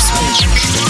Mixes.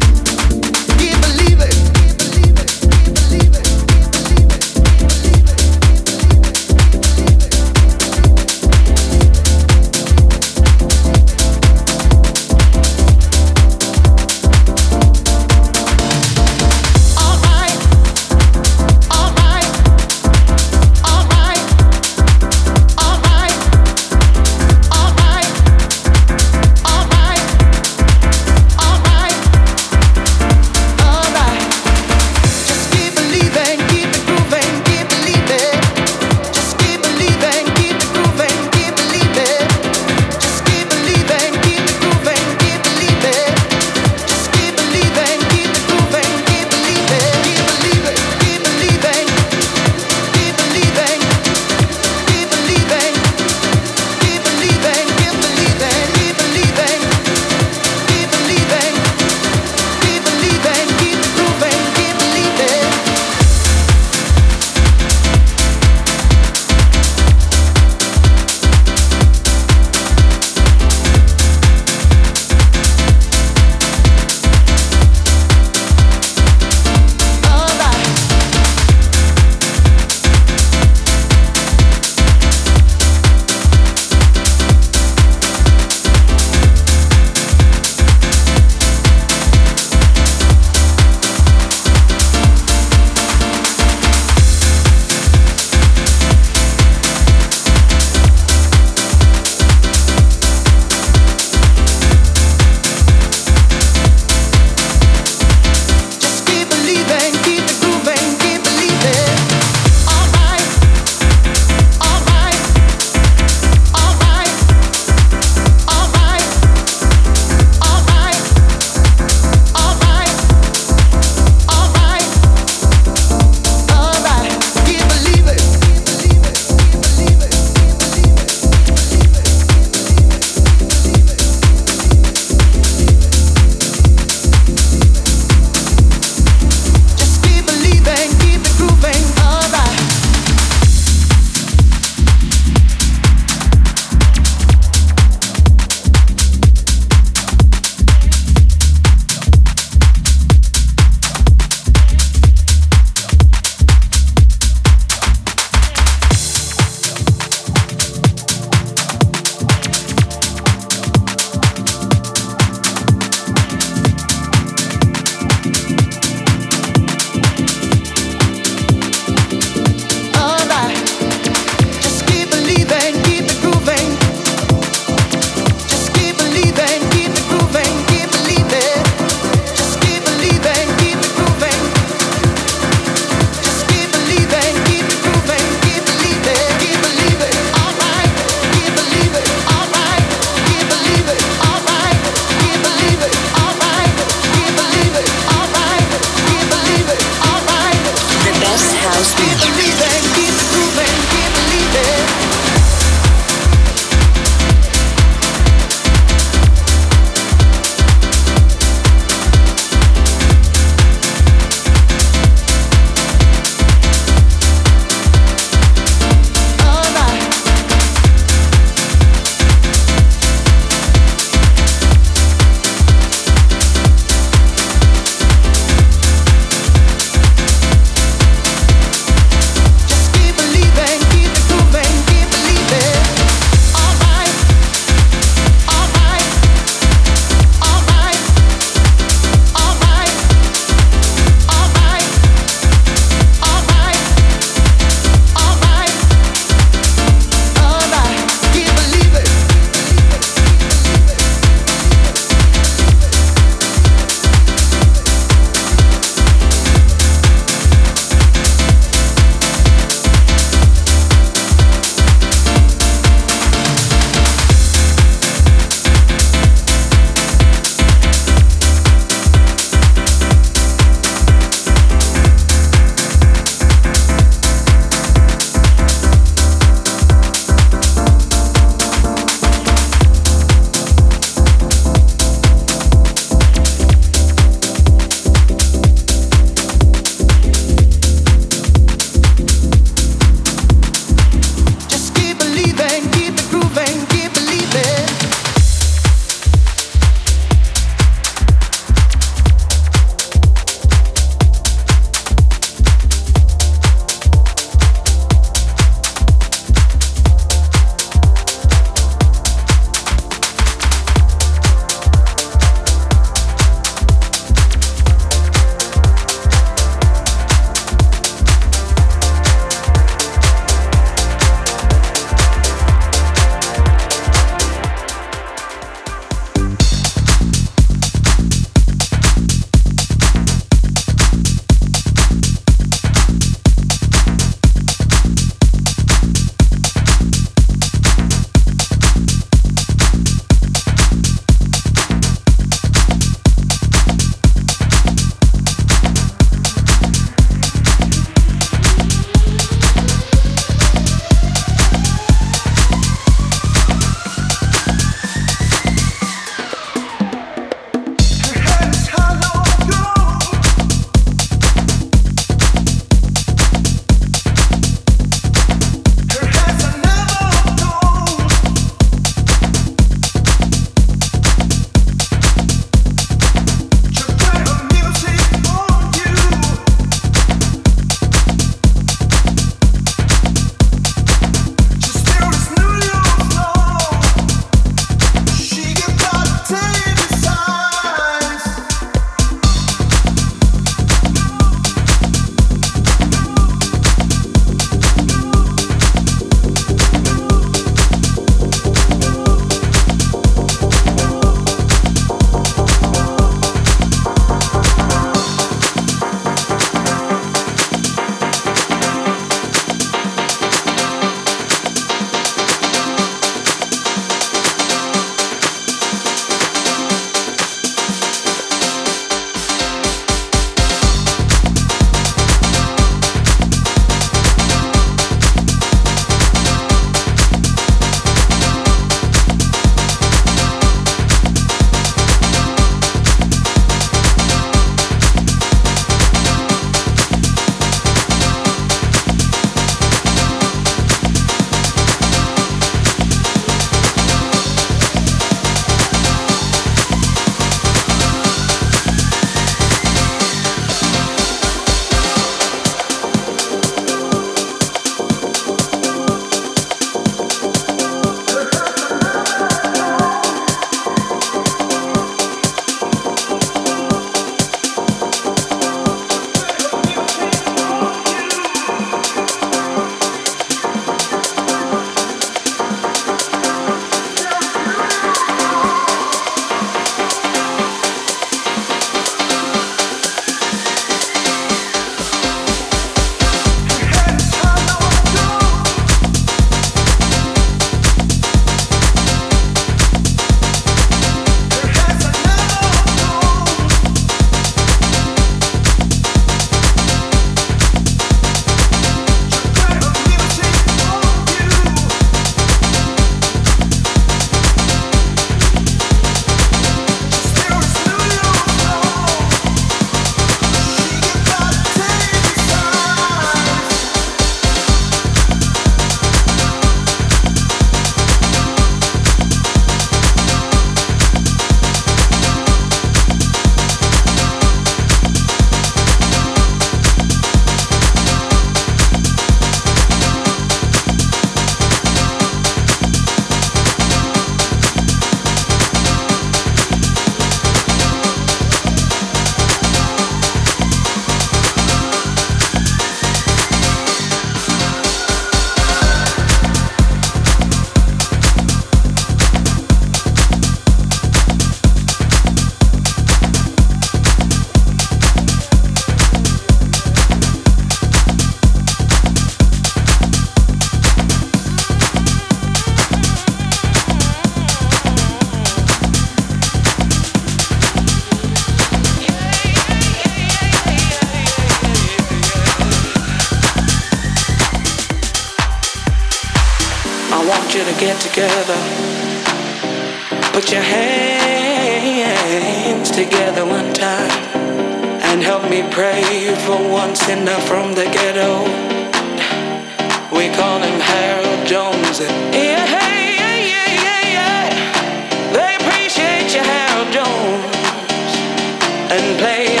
And